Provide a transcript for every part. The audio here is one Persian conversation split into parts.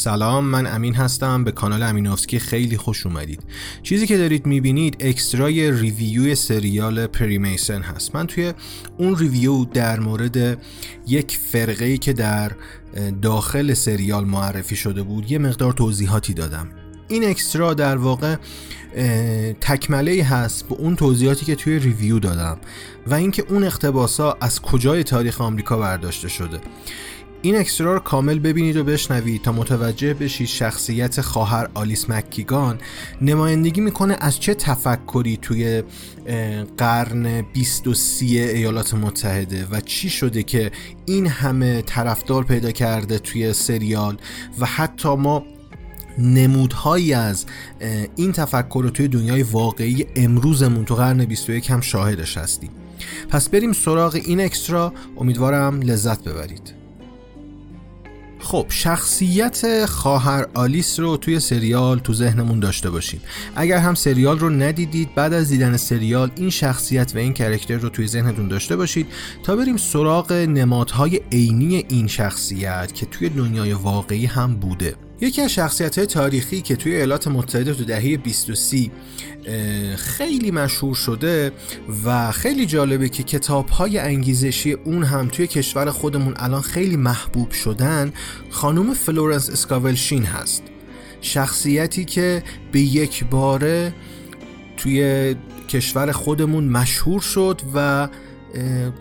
سلام من امین هستم. به کانال امینوفسکی خیلی خوش اومدید. چیزی که دارید می‌بینید extra ی review سریال پریمیسن هست. من توی اون review در مورد یک فرقه ای که در داخل سریال معرفی شده بود یه مقدار توضیحاتی دادم. این extra در واقع تکمله هست به اون توضیحاتی که توی review دادم و اینکه اون اقتباسا از کجای تاریخ آمریکا برداشته شده. این اکسترا رو کامل ببینید و بشنوید تا متوجه بشید شخصیت خواهر آلیس مکیگان نمایندگی می‌کنه از چه تفکری توی قرن 20 و ایالات متحده و چی شده که این همه طرفدار پیدا کرده توی سریال و حتی ما نمودهایی از این تفکر رو توی دنیای واقعی امروزمون تو قرن 21 هم شاهدش هستیم. پس بریم سراغ این اکسترا امیدوارم لذت ببرید. خب شخصیت خواهر آلیس رو توی سریال تو ذهنمون داشته باشیم اگر هم سریال رو ندیدید بعد از دیدن سریال این شخصیت و این کرکتر رو توی ذهنتون داشته باشید تا بریم سراغ نمادهای عینی این شخصیت که توی دنیای واقعی هم بوده. یکی از شخصیت های تاریخی که توی ایالات متحده تو دهه 20 خیلی مشهور شده و خیلی جالبه که کتاب های انگیزشی اون هم توی کشور خودمون الان خیلی محبوب شدن خانوم فلورنس اسکاول شین هست. شخصیتی که به یک باره توی کشور خودمون مشهور شد و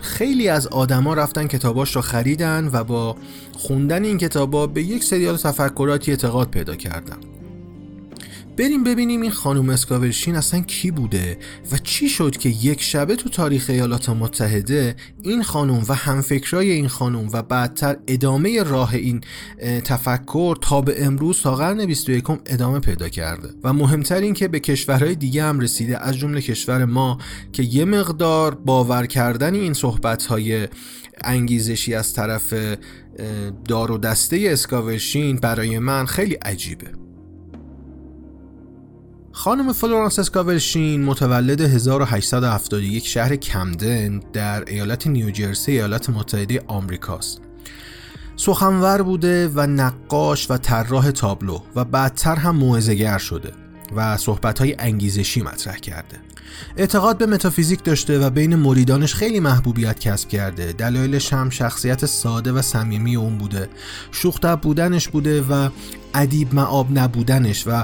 خیلی از آدما رفتن کتاباش رو خریدن و با خوندن این کتابا به یک سری تفکراتی اعتقاد پیدا کردن. بریم ببینیم این خانوم اسکاورشین اصلا کی بوده و چی شد که یک شبه تو تاریخ ایالات متحده این خانوم و همفکرای این خانوم و بعدتر ادامه راه این تفکر تا به امروز تا قرن 21 ادامه پیدا کرده. و مهمتر این که به کشورهای دیگه هم رسیده از جمله کشور ما که یه مقدار باور کردن این صحبتهای انگیزشی از طرف دار و دسته اسکاول‌شین برای من خیلی عجیبه. خانم فلورانس اسکاول‌شین متولد 1871 شهر کمدن در ایالت نیوجرسی ایالات متحده آمریکاست. سخنور بوده و نقاش و طراح تابلو و بعدتر هم موعظه‌گر شده و صحبت‌های انگیزشی مطرح کرده. اعتقاد به متافیزیک داشته و بین مریدانش خیلی محبوبیت کسب کرده. دلایلش هم شخصیت ساده و صمیمی اون بوده. شوخ‌طبع بودنش بوده و ادیب‌مآب نبودنش و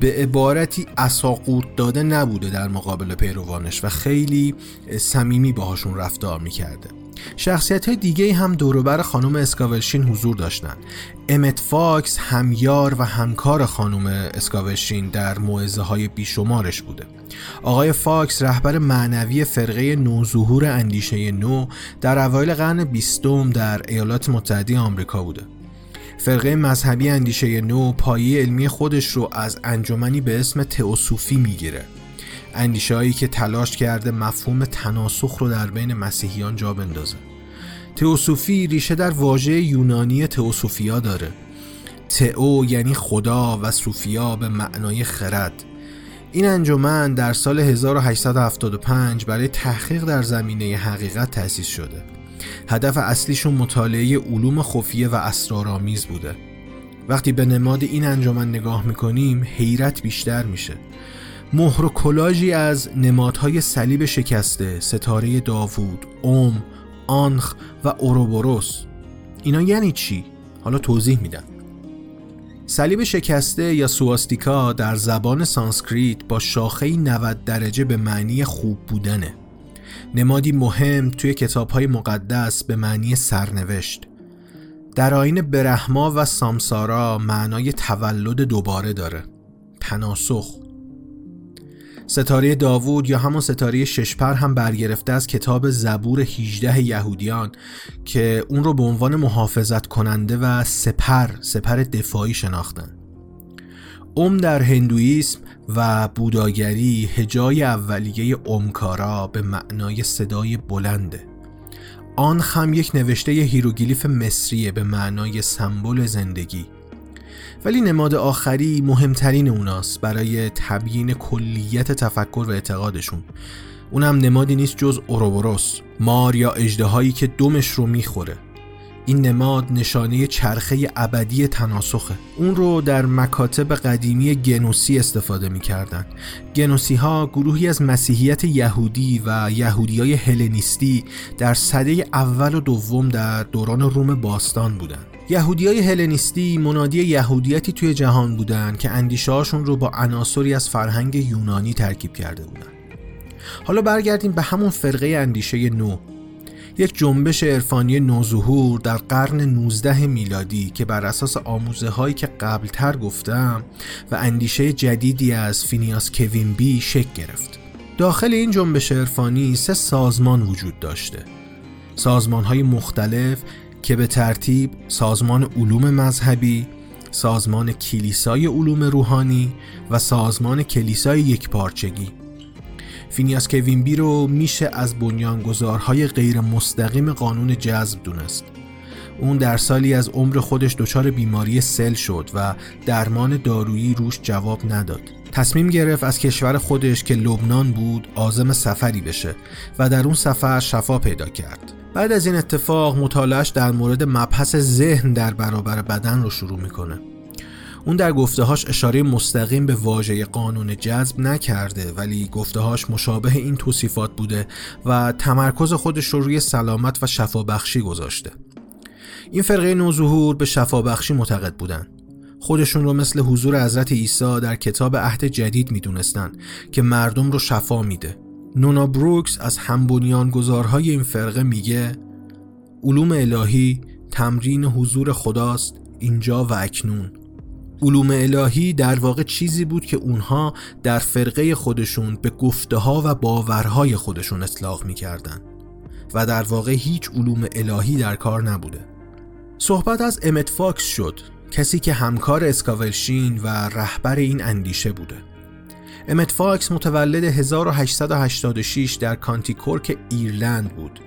به عبارتی عصا قورت داده نبوده در مقابل پیروانش و خیلی صمیمی باهاشون رفتار می‌کرده. شخصیت های دیگه هم دوروبر خانم اسکاولشین حضور داشتن. امت فاکس همیار و همکار خانم اسکاولشین در موعظه های بیشمارش بوده. آقای فاکس رهبر معنوی فرقه نوظهور اندیشه نو در اوایل قرن بیستم در ایالات متحده آمریکا بوده. فرقه مذهبی اندیشه نو پایه علمی خودش رو از انجمنی به اسم تئوسوفی می‌گیره. اندیشه هایی که تلاش کرده مفهوم تناسخ رو در بین مسیحیان جا بندازه. تئوسوفی ریشه در واژه یونانی تئوسوفیا داره. تئو یعنی خدا و صوفیا به معنای خرد. این انجمن در سال 1875 برای تحقیق در زمینه حقیقت تأسیس شده. هدف اصلیشون مطالعه علوم خفیه و اسرارآمیز بوده. وقتی به نماد این انجمن نگاه می‌کنیم حیرت بیشتر میشه. مهر و کلاژی از نمادهای صلیب شکسته ستاره داوود اوم آنخ و اوروبوروس. اینا یعنی چی؟ حالا توضیح میدم. صلیب شکسته یا سواستیکا در زبان سانسکریت با شاخه 90 درجه به معنی خوب بودنه. نمادی مهم توی کتاب های مقدس به معنی سرنوشت. در آین برهما و سامسارا معنای تولد دوباره داره. تناسخ. ستاره داوود یا همون ستاره ششپر هم برگرفته از کتاب زبور 18 یهودیان که اون رو به عنوان محافظت کننده و سپر سپر دفاعی شناختن. ام در هندویسم و بوداگری هجای اولیه اومکارا به معنای صدای بلنده. آنخ هم یک نوشته هیروگلیف مصریه به معنای سمبل زندگی. ولی نماد آخری مهمترین اوناست برای تبیین کلیت تفکر و اعتقادشون. اونم نمادی نیست جز اوروبروس مار یا اژدهایی که دمش رو می‌خوره. این نماد نشانه چرخه ابدی تناسخه اون رو در مکاتب قدیمی گنوسی استفاده می‌کردن گنوسی ها گروهی از مسیحیت یهودی و یهودی های هلنیستی در صده اول و دوم در دوران روم باستان بودند. یهودی های هلنیستی منادی یهودیتی توی جهان بودند که اندیشهاشون رو با عناصری از فرهنگ یونانی ترکیب کرده بودند. حالا برگردیم به همون فرقه اندیشه نو یک جنبش عرفانی نوظهور در قرن 19 میلادی که بر اساس آموزه هایی که قبلتر گفتم و اندیشه جدیدی از فینیاس کوین بی شکل گرفت. داخل این جنبش عرفانی سه سازمان وجود داشته. سازمان های مختلف که به ترتیب سازمان علوم مذهبی سازمان کلیسای علوم روحانی و سازمان کلیسای یکپارچگی فینیاس کوینبی رو میشه از بنیانگذارهای غیر مستقیم قانون جذب دونست. اون در سالی از عمر خودش دچار بیماری سل شد و درمان دارویی روش جواب نداد. تصمیم گرفت از کشور خودش که لبنان بود آزم سفری بشه و در اون سفر شفا پیدا کرد. بعد از این اتفاق مطالعش در مورد مبحث ذهن در برابر بدن رو شروع می‌کنه. اون در گفتههاش اشاره مستقیم به واژه قانون جذب نکرده ولی گفتههاش مشابه این توصیفات بوده و تمرکز خودش رو روی سلامت و شفابخشی گذاشته. این فرقه نوظهور به شفابخشی معتقد بودن. خودشون رو مثل حضور حضرت عیسی در کتاب عهد جدید می‌دونستن که مردم رو شفا میده. نونا بروکس از گذارهای این فرقه میگه علوم الهی تمرین حضور خداست اینجا و اکنون. علوم الهی در واقع چیزی بود که اونها در فرقه خودشون به گفته ها و باورهای خودشون اطلاق می‌کردن و در واقع هیچ علوم الهی در کار نبوده. صحبت از امت فاکس شد کسی که همکار اسکاولشین و رهبر این اندیشه بوده. امت فاکس متولد 1886 در کانتی کورک ایرلند بود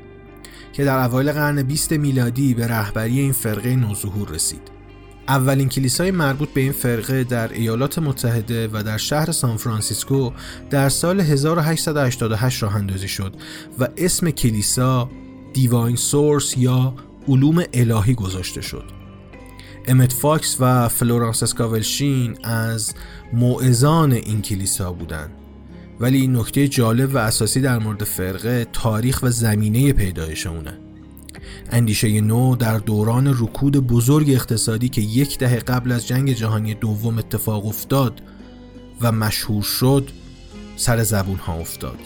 که در اوایل قرن 20 میلادی به رهبری این فرقه نوظهور رسید. اولین کلیسای مربوط به این فرقه در ایالات متحده و در شهر سان فرانسیسکو در سال 1888 راه اندازی شد و اسم کلیسا Divine Science یا علوم الهی گذاشته شد. امت فاکس و فلورانس اسکاولشین از واعظان این کلیسا بودند. ولی نکته جالب و اساسی در مورد فرقه تاریخ و زمینه پیدایش اونه. اندیشه نو در دوران رکود بزرگ اقتصادی که یک دهه قبل از جنگ جهانی دوم اتفاق افتاد و مشهور شد سر زبون ها افتاد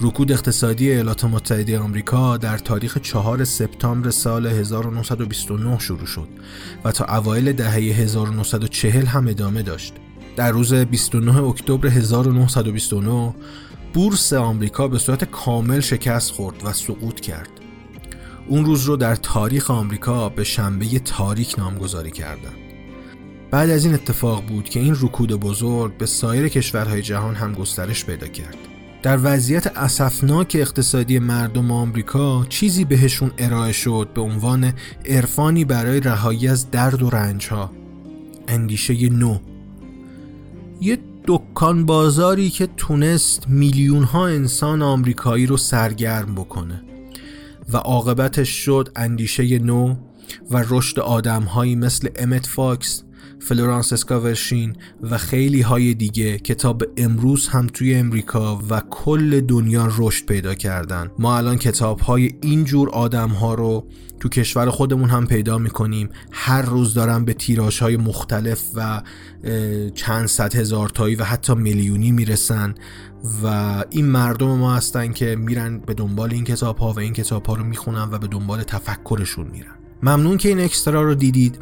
رکود اقتصادی ایالات متحده آمریکا در تاریخ 4 سپتامبر سال 1929 شروع شد و تا اوایل دهه 1940 هم ادامه داشت. در روز 29 اکتبر 1929 بورس آمریکا به صورت کامل شکست خورد و سقوط کرد. اون روز رو در تاریخ آمریکا به شنبه تاریک نامگذاری کردن. بعد از این اتفاق بود که این رکود بزرگ به سایر کشورهای جهان هم گسترش پیدا کرد. در وضعیت اسفناک اقتصادی مردم آمریکا چیزی بهشون ارائه شد به عنوان عرفانی برای رهایی از درد و رنج ها اندیشه نو. یه دکان بازاری که تونست میلیون ها انسان آمریکایی رو سرگرم بکنه. و عاقبتش شد اندیشه نو و رشد آدمهایی مثل امت فاکس فلورانس اسکاول‌شین و خیلی های دیگه که تا امروز هم توی امریکا و کل دنیا رشد پیدا کردن. ما الان کتاب های اینجور آدم ها رو تو کشور خودمون هم پیدا می‌کنیم. هر روز دارن به تیراژ های مختلف و چند صد هزار تایی و حتی میلیونی می‌رسن و این مردم ما هستن که میرن به دنبال این کتاب ها و این کتاب ها رو می‌خونن و به دنبال تفکرشون میرن. ممنون که این اکسترا رو دیدید.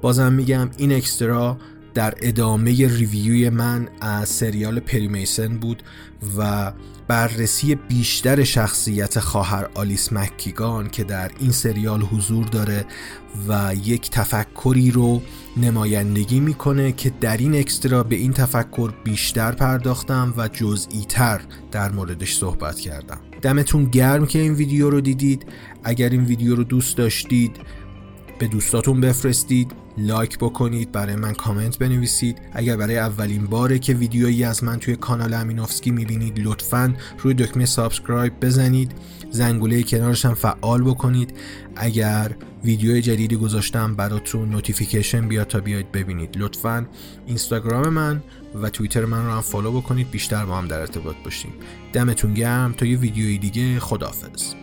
بازم میگم این اکسترا در ادامه ریویوی من از سریال پریمیسن بود و بررسی بیشتر شخصیت خواهر آلیس مکیگان که در این سریال حضور داره و یک تفکری رو نمایندگی می‌کنه که در این extra به این تفکر بیشتر پرداختم و جزئی تر در موردش صحبت کردم. دمتون گرم که این ویدیو رو دیدید. اگر این ویدیو رو دوست داشتید به دوستاتون بفرستید like بکنید برای من کامنت بنویسید. اگر برای اولین باره که ویدیویی از من توی کانال امینوفسکی می‌بینید لطفا روی دکمه subscribe بزنید. زنگوله کنارش هم فعال بکنید. اگر ویدیو جدیدی گذاشتم براتون notification بیاد تا بیاید ببینید. لطفا اینستاگرام من و توییتر من رو هم follow بکنید. بیشتر با هم در ارتباط باشیم. دمتون گرم. تا یه ویدیوی دیگه خدافظ